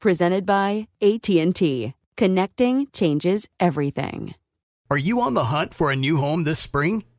presented by AT&T. Connecting changes everything. Are you on the hunt for a new home this spring?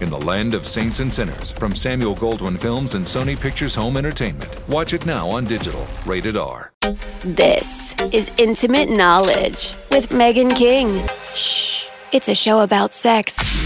In the Land of Saints and Sinners from Samuel Goldwyn Films and Sony Pictures Home Entertainment. Watch it now on digital. Rated R. This is Intimate Knowledge with Megan King. Shh, it's a show about sex.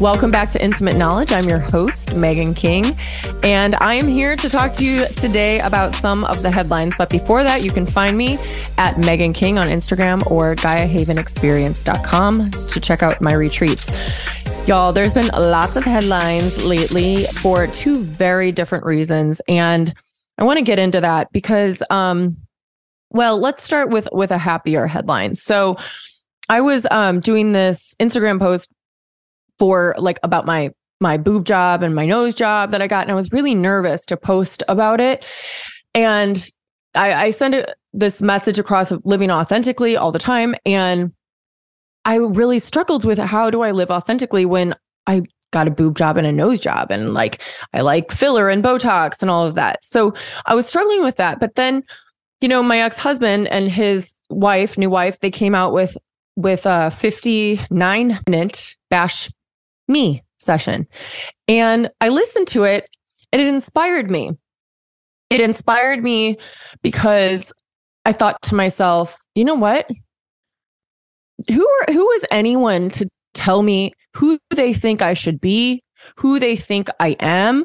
Welcome back to Intimate Knowledge. I'm your host, Megan King, and I am here to talk to you today about some of the headlines. But before that, you can find me at Megan King on Instagram or GaiaHavenExperience.com to check out my retreats. Y'all, there's been lots of headlines lately for two very different reasons. And I want to get into that because, um, well, let's start with with a happier headline. So I was um, doing this Instagram post for like about my my boob job and my nose job that I got. And I was really nervous to post about it. And I, I send this message across of living authentically all the time. And I really struggled with how do I live authentically when I got a boob job and a nose job and like I like filler and Botox and all of that. So I was struggling with that. But then, you know, my ex-husband and his wife, new wife, they came out with with a 59 minute bash me session. And I listened to it and it inspired me. It inspired me because I thought to myself, you know what? Who are who is anyone to tell me who they think I should be, who they think I am,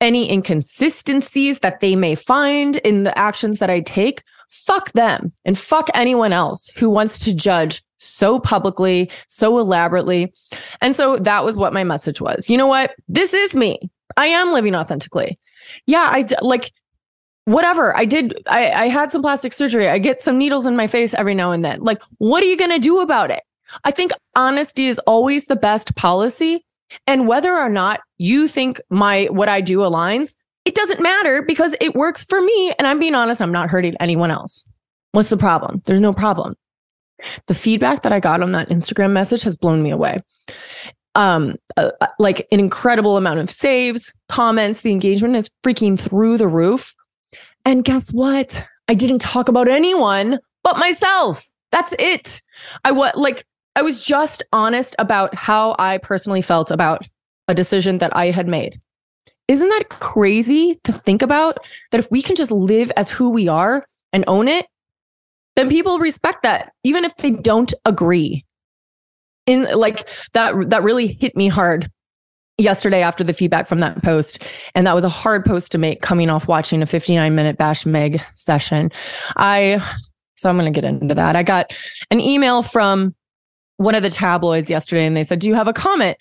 any inconsistencies that they may find in the actions that I take? Fuck them and fuck anyone else who wants to judge so publicly, so elaborately. And so that was what my message was. You know what? This is me. I am living authentically. Yeah, I like whatever. I did I I had some plastic surgery. I get some needles in my face every now and then. Like what are you going to do about it? I think honesty is always the best policy and whether or not you think my what I do aligns, it doesn't matter because it works for me and I'm being honest, I'm not hurting anyone else. What's the problem? There's no problem. The feedback that I got on that Instagram message has blown me away. Um, uh, uh, like an incredible amount of saves, comments. The engagement is freaking through the roof. And guess what? I didn't talk about anyone but myself. That's it. I was like, I was just honest about how I personally felt about a decision that I had made. Isn't that crazy to think about? That if we can just live as who we are and own it, then people respect that even if they don't agree in like that that really hit me hard yesterday after the feedback from that post and that was a hard post to make coming off watching a 59 minute bash meg session i So I'm going to get into that. I got an email from one of the tabloids yesterday and they said, Do you have a comment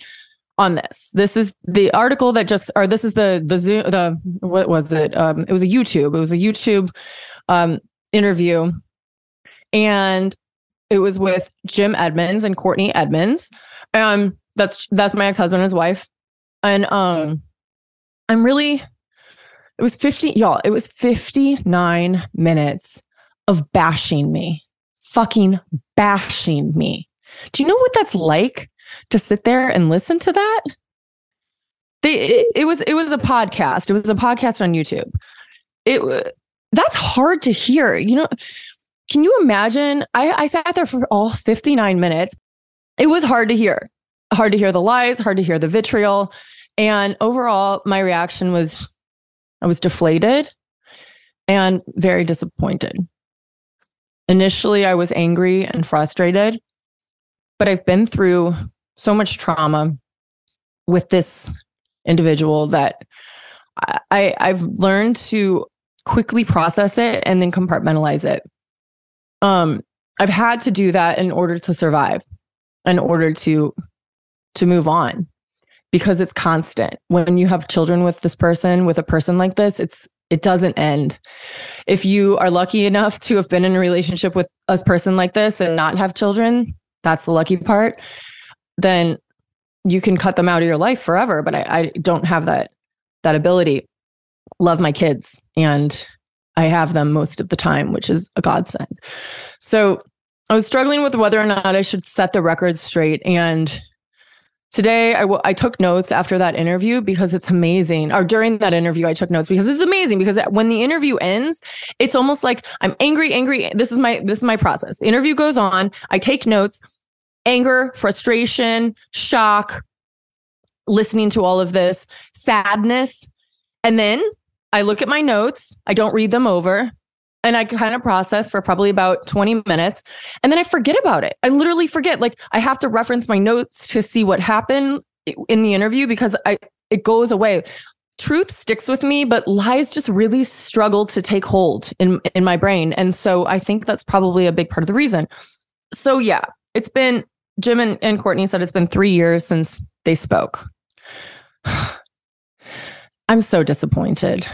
on this? This is the article that just, or this is the, the Zoom, the, what was it? Um, it was a YouTube. It was a YouTube um, interview. And it was with Jim Edmonds and Courtney Edmonds. Um, that's, that's my ex husband and his wife. And um, I'm really, it was 50, y'all, it was 59 minutes of bashing me, fucking bashing me. Do you know what that's like to sit there and listen to that? They, it, it was it was a podcast. It was a podcast on YouTube. It that's hard to hear. You know, can you imagine? I, I sat there for all 59 minutes. It was hard to hear. Hard to hear the lies, hard to hear the vitriol. And overall, my reaction was I was deflated and very disappointed. Initially, I was angry and frustrated, but I've been through so much trauma with this individual that I, I've learned to quickly process it and then compartmentalize it. Um, I've had to do that in order to survive, in order to to move on, because it's constant. When you have children with this person, with a person like this, it's it doesn't end. If you are lucky enough to have been in a relationship with a person like this and not have children, that's the lucky part, then you can cut them out of your life forever. But I, I don't have that that ability. Love my kids and I have them most of the time, which is a godsend. So I was struggling with whether or not I should set the record straight. And today I, w- I took notes after that interview because it's amazing or during that interview i took notes because it's amazing because when the interview ends it's almost like i'm angry angry this is my this is my process the interview goes on i take notes anger frustration shock listening to all of this sadness and then i look at my notes i don't read them over and I kind of process for probably about 20 minutes and then I forget about it. I literally forget. Like I have to reference my notes to see what happened in the interview because I it goes away. Truth sticks with me, but lies just really struggle to take hold in in my brain. And so I think that's probably a big part of the reason. So yeah, it's been Jim and, and Courtney said it's been three years since they spoke. I'm so disappointed.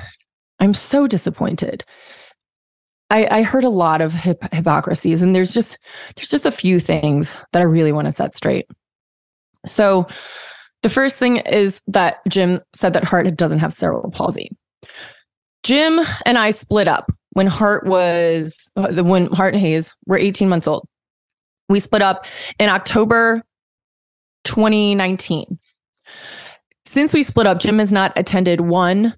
I'm so disappointed. I, I heard a lot of hip- hypocrisies, and there's just there's just a few things that I really want to set straight. So, the first thing is that Jim said that Hart doesn't have cerebral palsy. Jim and I split up when Hart was when Hart and Hayes were 18 months old. We split up in October 2019. Since we split up, Jim has not attended one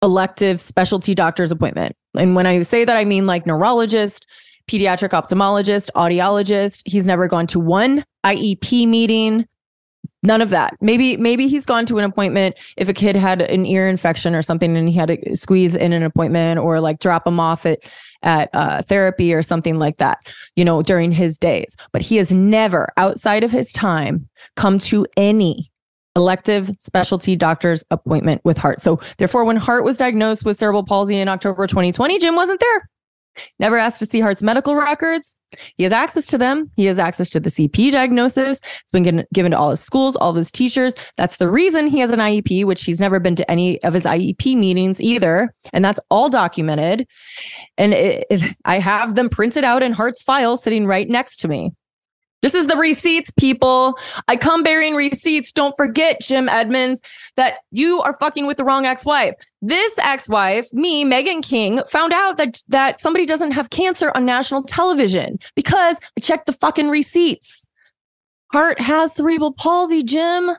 elective specialty doctor's appointment. And when I say that, I mean like neurologist, pediatric ophthalmologist, audiologist. He's never gone to one IEP meeting. None of that. Maybe maybe he's gone to an appointment if a kid had an ear infection or something and he had to squeeze in an appointment or like drop him off at at uh, therapy or something like that, you know, during his days. But he has never, outside of his time, come to any elective specialty doctor's appointment with Hart. So, therefore, when Hart was diagnosed with cerebral palsy in October 2020, Jim wasn't there. Never asked to see Hart's medical records. He has access to them. He has access to the CP diagnosis. It's been given, given to all his schools, all his teachers. That's the reason he has an IEP, which he's never been to any of his IEP meetings either. And that's all documented. And it, it, I have them printed out in Hart's file sitting right next to me. This is the receipts, people. I come bearing receipts. Don't forget, Jim Edmonds, that you are fucking with the wrong ex-wife. This ex-wife, me, Megan King, found out that that somebody doesn't have cancer on national television because I checked the fucking receipts. Hart has cerebral palsy, Jim.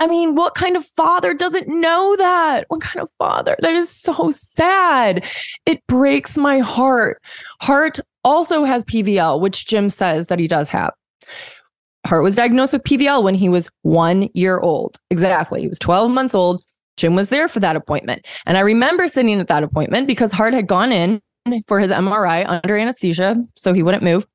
I mean, what kind of father doesn't know that? What kind of father? That is so sad. It breaks my heart. Hart also has PVL, which Jim says that he does have. Hart was diagnosed with PVL when he was one year old. Exactly. He was 12 months old. Jim was there for that appointment. And I remember sitting at that appointment because Hart had gone in for his MRI under anesthesia, so he wouldn't move.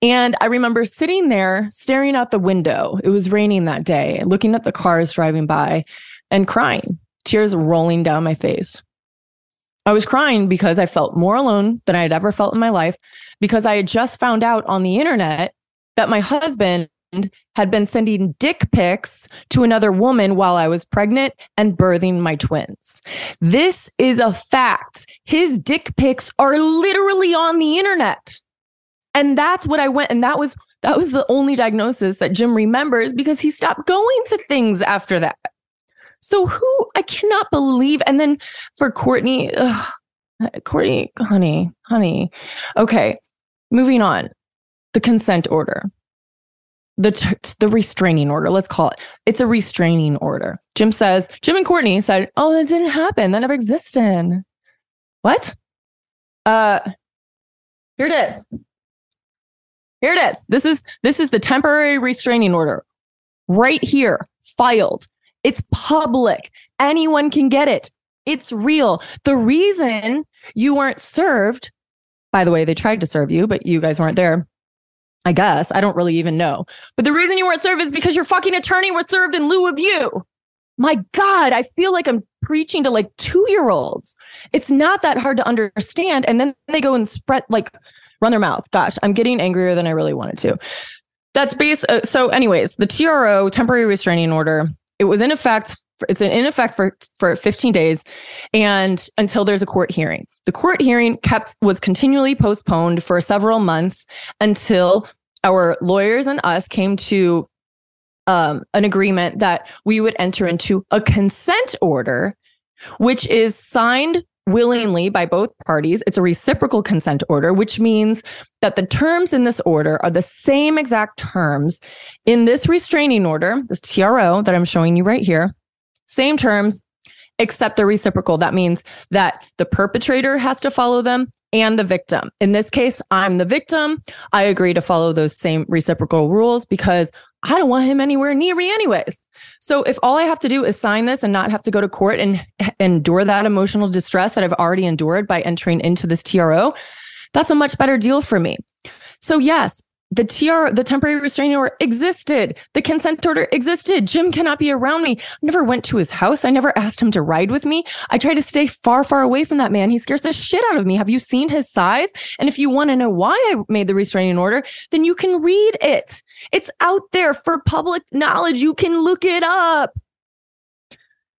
And I remember sitting there staring out the window. It was raining that day, looking at the cars driving by and crying, tears rolling down my face. I was crying because I felt more alone than I had ever felt in my life because I had just found out on the internet that my husband had been sending dick pics to another woman while I was pregnant and birthing my twins. This is a fact. His dick pics are literally on the internet. And that's what I went and that was that was the only diagnosis that Jim remembers because he stopped going to things after that. So who I cannot believe and then for Courtney ugh, Courtney honey honey okay moving on the consent order. The t- the restraining order let's call it. It's a restraining order. Jim says jim and courtney said oh that didn't happen. That never existed. What? Uh here it is. Here it is. This is this is the temporary restraining order. Right here filed. It's public. Anyone can get it. It's real. The reason you weren't served by the way they tried to serve you but you guys weren't there I guess. I don't really even know. But the reason you weren't served is because your fucking attorney was served in lieu of you. My God, I feel like I'm preaching to like two year olds. It's not that hard to understand. And then they go and spread, like, run their mouth. Gosh, I'm getting angrier than I really wanted to. That's base. Uh, so, anyways, the TRO, temporary restraining order, it was in effect it's in effect for for 15 days and until there's a court hearing the court hearing kept was continually postponed for several months until our lawyers and us came to um, an agreement that we would enter into a consent order which is signed willingly by both parties. It's a reciprocal consent order, which means that the terms in this order are the same exact terms in this restraining order, this TRO that I'm showing you right here, same terms, except the reciprocal. That means that the perpetrator has to follow them and the victim. In this case, I'm the victim. I agree to follow those same reciprocal rules because I don't want him anywhere near me, anyways. So if all I have to do is sign this and not have to go to court and endure that emotional distress that I've already endured by entering into this TRO, that's a much better deal for me. So, yes, the TR, the temporary restraining order existed. The consent order existed. Jim cannot be around me. I never went to his house. I never asked him to ride with me. I try to stay far, far away from that man. He scares the shit out of me. Have you seen his size? And if you want to know why I made the restraining order, then you can read it. It's out there for public knowledge. You can look it up.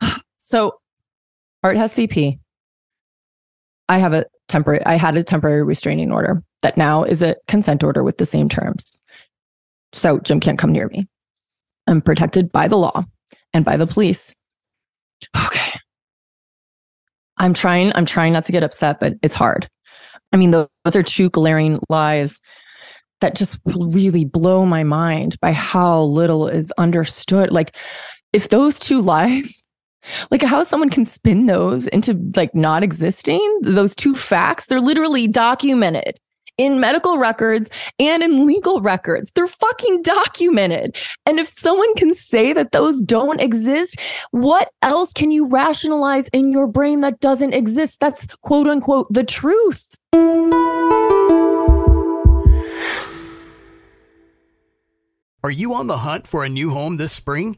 So Hart has CP. I have a temporary, I had a temporary restraining order that now is a consent order with the same terms. So Jim can't come near me. I'm protected by the law and by the police. Okay. I'm trying, I'm trying not to get upset, but it's hard. I mean, those, those are two glaring lies that just really blow my mind by how little is understood. Like, if those two lies like how someone can spin those into like not existing those two facts they're literally documented in medical records and in legal records. They're fucking documented. And if someone can say that those don't exist, what else can you rationalize in your brain that doesn't exist? That's quote unquote the truth. Are you on the hunt for a new home this spring?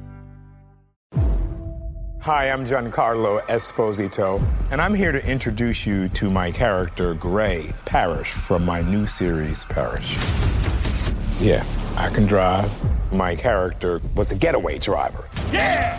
Hi, I'm Giancarlo Esposito, and I'm here to introduce you to my character, Gray Parrish, from my new series, Parrish. Yeah, I can drive. My character was a getaway driver. Yeah!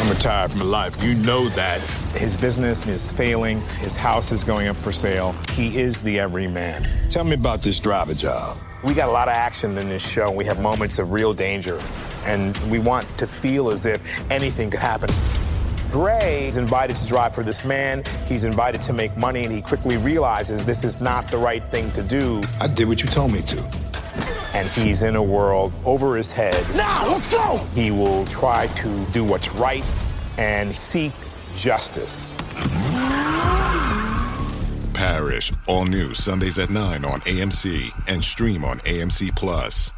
I'm retired from life. You know that. His business is failing. His house is going up for sale. He is the everyman. Tell me about this driver job. We got a lot of action in this show. We have moments of real danger, and we want to feel as if anything could happen. Gray is invited to drive for this man. He's invited to make money, and he quickly realizes this is not the right thing to do. I did what you told me to. And he's in a world over his head. Now, let's go! He will try to do what's right and seek justice. Parrish, all new Sundays at 9 on AMC and stream on AMC Plus.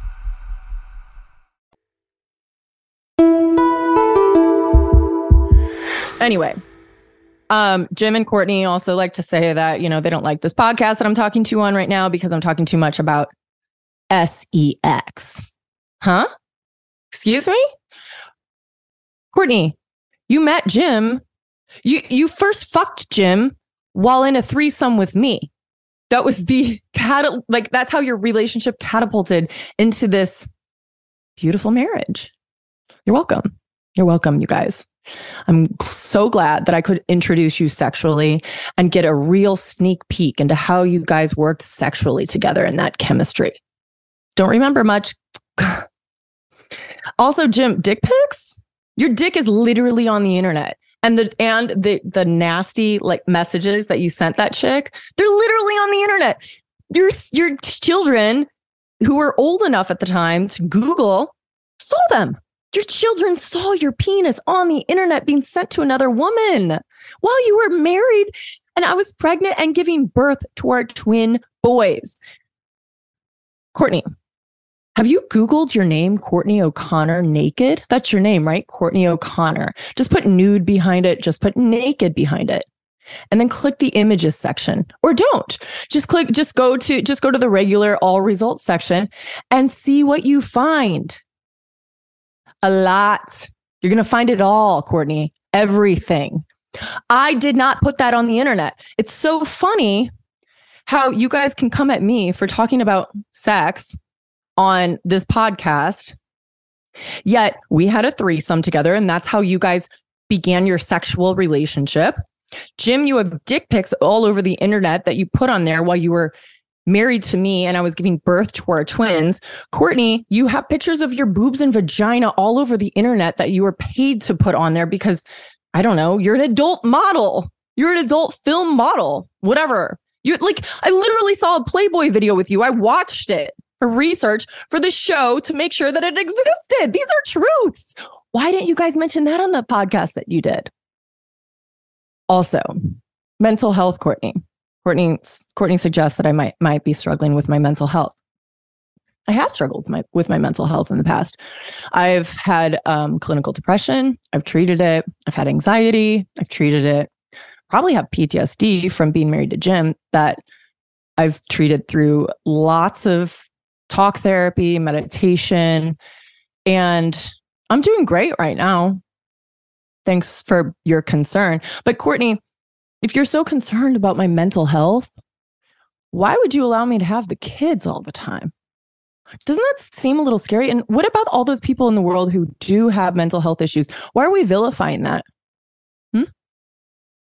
Anyway, um, Jim and Courtney also like to say that, you know, they don't like this podcast that I'm talking to on right now because I'm talking too much about sex. Huh? Excuse me? Courtney, you met Jim. You you first fucked Jim while in a threesome with me. That was the cat like that's how your relationship catapulted into this beautiful marriage. You're welcome. You're welcome, you guys. I'm so glad that I could introduce you sexually and get a real sneak peek into how you guys worked sexually together in that chemistry. Don't remember much. also, Jim, dick pics? Your dick is literally on the internet. And the and the the nasty like messages that you sent that chick, they're literally on the internet. Your your children who were old enough at the time to Google saw them. Your children saw your penis on the internet being sent to another woman while you were married. And I was pregnant and giving birth to our twin boys. Courtney, have you Googled your name, Courtney O'Connor, naked? That's your name, right? Courtney O'Connor. Just put nude behind it, just put naked behind it. And then click the images section or don't. Just click, just go to, just go to the regular all results section and see what you find a lot. You're going to find it all, Courtney, everything. I did not put that on the internet. It's so funny how you guys can come at me for talking about sex on this podcast. Yet we had a threesome together, and that's how you guys began your sexual relationship. Jim, you have dick pics all over the internet that you put on there while you were married to me and I was giving birth to our twins. Courtney, you have pictures of your boobs and vagina all over the internet that you were paid to put on there because I don't know, you're an adult model. You're an adult film model, whatever. You like I literally saw a Playboy video with you. I watched it research for the show to make sure that it existed. These are truths. Why didn't you guys mention that on the podcast that you did? Also, mental health, Courtney. Courtney Courtney suggests that I might might be struggling with my mental health. I have struggled with my, with my mental health in the past. I've had um, clinical depression. I've treated it. I've had anxiety. I've treated it. Probably have PTSD from being married to Jim that I've treated through lots of talk therapy, meditation, and I'm doing great right now. Thanks for your concern. But Courtney, if you're so concerned about my mental health, why would you allow me to have the kids all the time? Doesn't that seem a little scary? And what about all those people in the world who do have mental health issues? Why are we vilifying that? Hmm?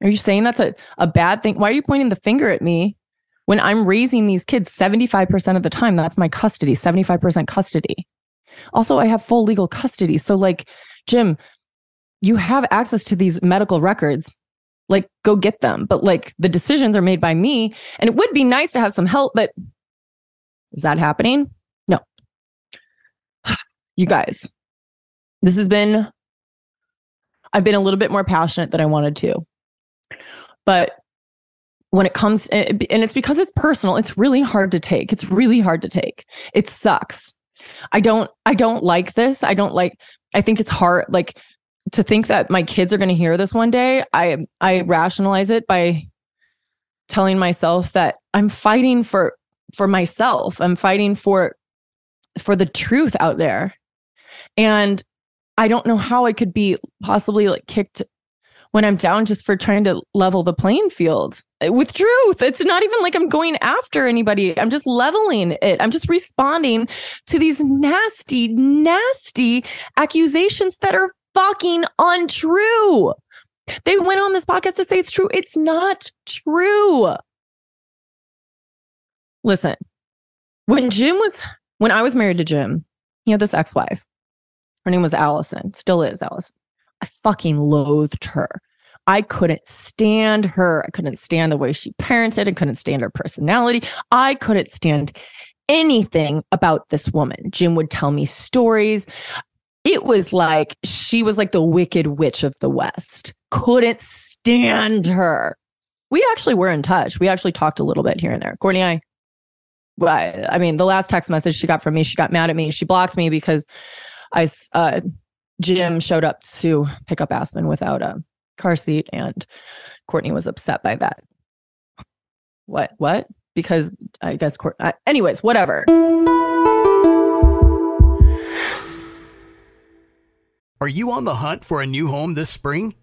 Are you saying that's a, a bad thing? Why are you pointing the finger at me when I'm raising these kids 75% of the time? That's my custody, 75% custody. Also, I have full legal custody. So, like, Jim, you have access to these medical records. Like, go get them. But like, the decisions are made by me. And it would be nice to have some help, but is that happening? No. You guys, this has been, I've been a little bit more passionate than I wanted to. But when it comes, eh, and it's because it's personal, it's really hard to take. It's really hard to take. It sucks. I don't, I don't like this. I don't like, I think it's hard. Like, to think that my kids are going to hear this one day, I I rationalize it by telling myself that I'm fighting for for myself. I'm fighting for for the truth out there. And I don't know how I could be possibly like kicked when I'm down just for trying to level the playing field eh, with truth. It's not even like I'm going after anybody. I'm just leveling it. I'm just responding to these nasty, nasty accusations that are fucking untrue. They went on this podcast to say it's true. It's not true. Listen, when Jim was, when I was married to Jim, he had this ex wife. Her name was Allison, still is Allison. I fucking loathed her. I couldn't stand her. I couldn't stand the way she parented. I couldn't stand her personality. I couldn't stand anything about this woman. Jim would tell me stories. It was like she was like the wicked witch of the West. Couldn't stand her. We actually were in touch. We actually talked a little bit here and there. Courtney, I I mean, the last text message she got from me, she got mad at me. She blocked me because I, uh, Jim showed up to pick up Aspen without a car seat, and Courtney was upset by that. What? What? Because I guess, Court- anyways, whatever. Are you on the hunt for a new home this spring?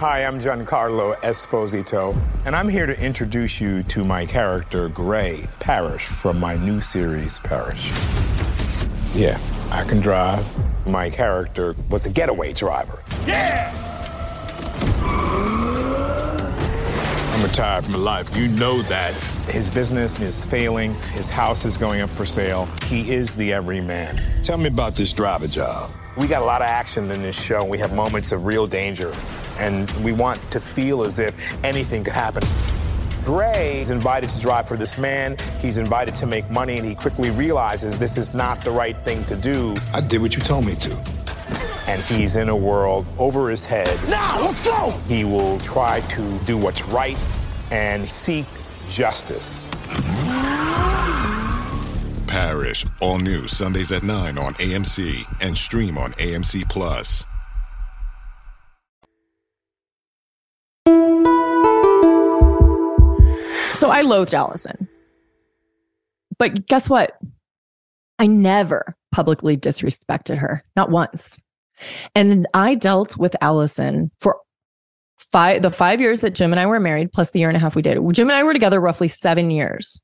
Hi, I'm Giancarlo Esposito, and I'm here to introduce you to my character, Gray Parrish, from my new series, Parrish. Yeah, I can drive. My character was a getaway driver. Yeah! I'm retired from life. You know that. His business is failing. His house is going up for sale. He is the everyman. Tell me about this driver job. We got a lot of action in this show. We have moments of real danger, and we want to feel as if anything could happen. Gray is invited to drive for this man. He's invited to make money, and he quickly realizes this is not the right thing to do. I did what you told me to. And he's in a world over his head. Now, let's go! He will try to do what's right and seek justice. Parrish, all new Sundays at 9 on AMC and stream on AMC Plus. So I loathed Allison. But guess what? I never publicly disrespected her, not once. And I dealt with Allison for five the five years that Jim and I were married, plus the year and a half we did. Jim and I were together roughly seven years.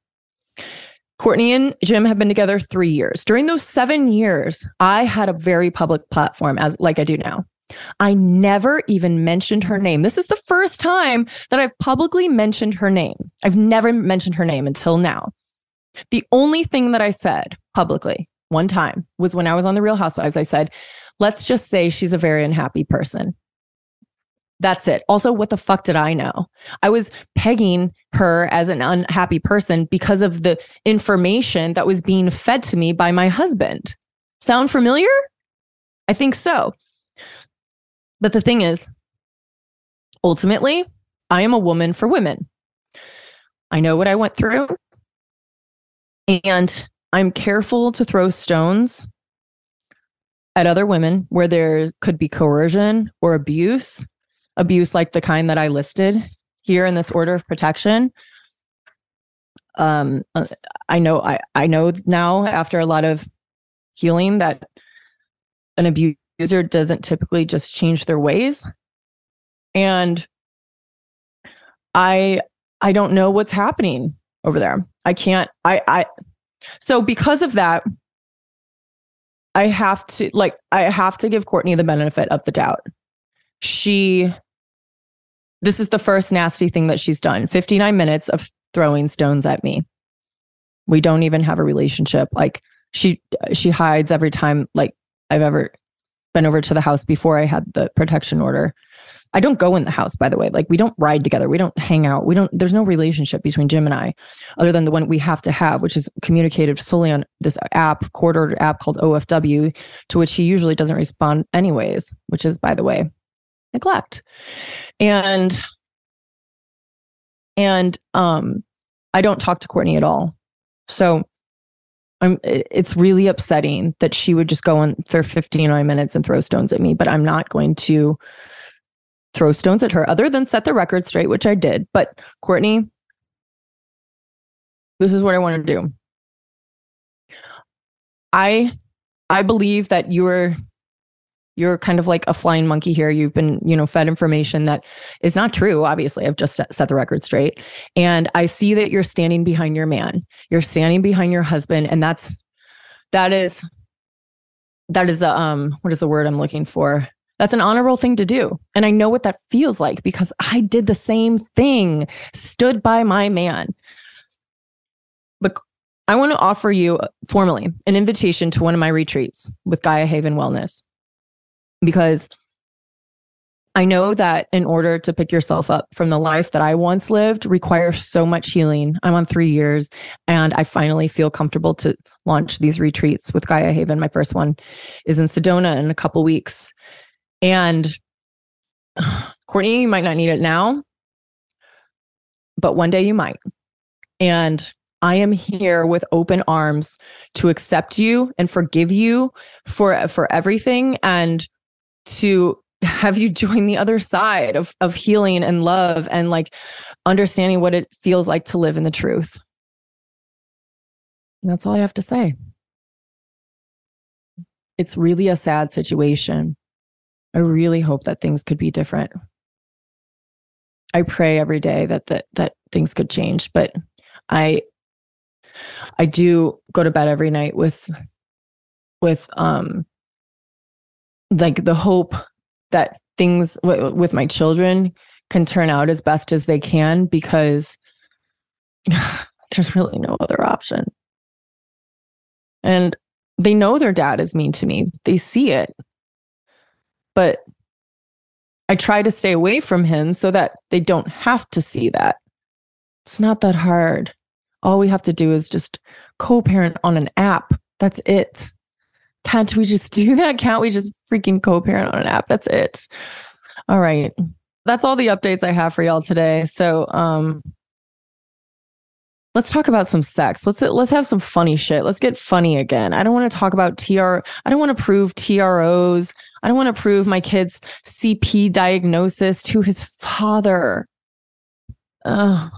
Courtney and Jim have been together three years. During those seven years, I had a very public platform as like I do now. I never even mentioned her name. This is the first time that I've publicly mentioned her name. I've never mentioned her name until now. The only thing that I said publicly one time was when I was on The Real Housewives. I said, let's just say she's a very unhappy person. That's it. Also, what the fuck did I know? I was pegging her as an unhappy person because of the information that was being fed to me by my husband. Sound familiar? I think so. But the thing is, ultimately, I am a woman for women. I know what I went through. And I'm careful to throw stones at other women where there could be coercion or abuse, abuse like the kind that I listed here in this order of protection. Um, uh, I know I, I know now after a lot of healing that an abuser doesn't typically just change their ways. And I I don't know what's happening over there. I can't I I so because of that I have to like I have to give Courtney the benefit of the doubt. She this is the first nasty thing that she's done. 59 minutes of throwing stones at me. We don't even have a relationship. Like she she hides every time like I've ever been over to the house before I had the protection order. I don't go in the house, by the way. Like we don't ride together. We don't hang out. We don't, there's no relationship between Jim and I other than the one we have to have, which is communicated solely on this app, court ordered app called OFW, to which he usually doesn't respond anyways, which is, by the way, neglect. And, and, um, I don't talk to Courtney at all. So I'm, it's really upsetting that she would just go on for 59 minutes and throw stones at me, but I'm not going to throw stones at her other than set the record straight, which I did. But Courtney, this is what I want to do. I I believe that you're you're kind of like a flying monkey here. You've been, you know, fed information that is not true. Obviously, I've just set the record straight. And I see that you're standing behind your man. You're standing behind your husband. And that's that is that is a um what is the word I'm looking for? That's an honorable thing to do. And I know what that feels like because I did the same thing, stood by my man. But I want to offer you formally an invitation to one of my retreats with Gaia Haven Wellness because I know that in order to pick yourself up from the life that I once lived requires so much healing. I'm on three years and I finally feel comfortable to launch these retreats with Gaia Haven. My first one is in Sedona in a couple weeks. And Courtney, you might not need it now, but one day you might. And I am here with open arms to accept you and forgive you for for everything and to have you join the other side of of healing and love and like understanding what it feels like to live in the truth. And that's all I have to say. It's really a sad situation. I really hope that things could be different. I pray every day that that that things could change, but I I do go to bed every night with with um like the hope that things w- with my children can turn out as best as they can because there's really no other option. And they know their dad is mean to me. They see it. But I try to stay away from him so that they don't have to see that. It's not that hard. All we have to do is just co parent on an app. That's it. Can't we just do that? Can't we just freaking co parent on an app? That's it. All right. That's all the updates I have for y'all today. So, um, let's talk about some sex. Let's let's have some funny shit. Let's get funny again. I don't want to talk about TR. I don't want to prove TROs. I don't want to prove my kid's CP diagnosis to his father. Oh,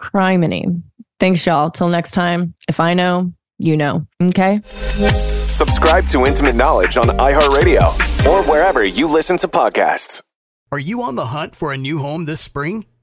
Criminy. Thanks, y'all. Till next time. If I know, you know. Okay. Subscribe to Intimate Knowledge on iHeartRadio or wherever you listen to podcasts. Are you on the hunt for a new home this spring,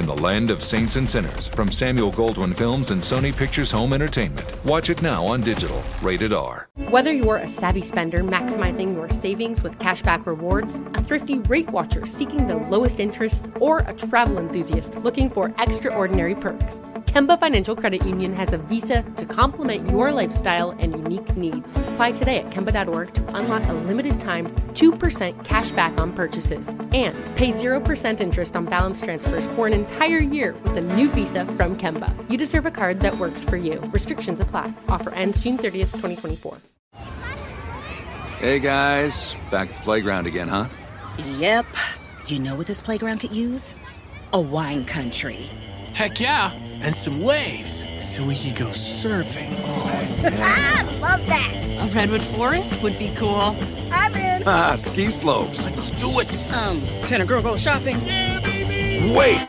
In the land of saints and sinners, from Samuel Goldwyn Films and Sony Pictures Home Entertainment. Watch it now on digital, rated R. Whether you're a savvy spender maximizing your savings with cashback rewards, a thrifty rate watcher seeking the lowest interest, or a travel enthusiast looking for extraordinary perks, Kemba Financial Credit Union has a visa to complement your lifestyle and unique needs. Apply today at Kemba.org to unlock a limited time 2% cash back on purchases and pay 0% interest on balance transfers for an entire year with a new visa from Kemba. You deserve a card that works for you. Restrictions apply. Offer ends June 30th, 2024. Hey guys, back at the playground again, huh? Yep. You know what this playground could use? A wine country. Heck yeah, and some waves so we could go surfing. Oh, yeah. Love that. A redwood forest would be cool. I'm in. Ah, ski slopes. Let's do it. Um, can a girl go shopping? Yeah, baby. Wait.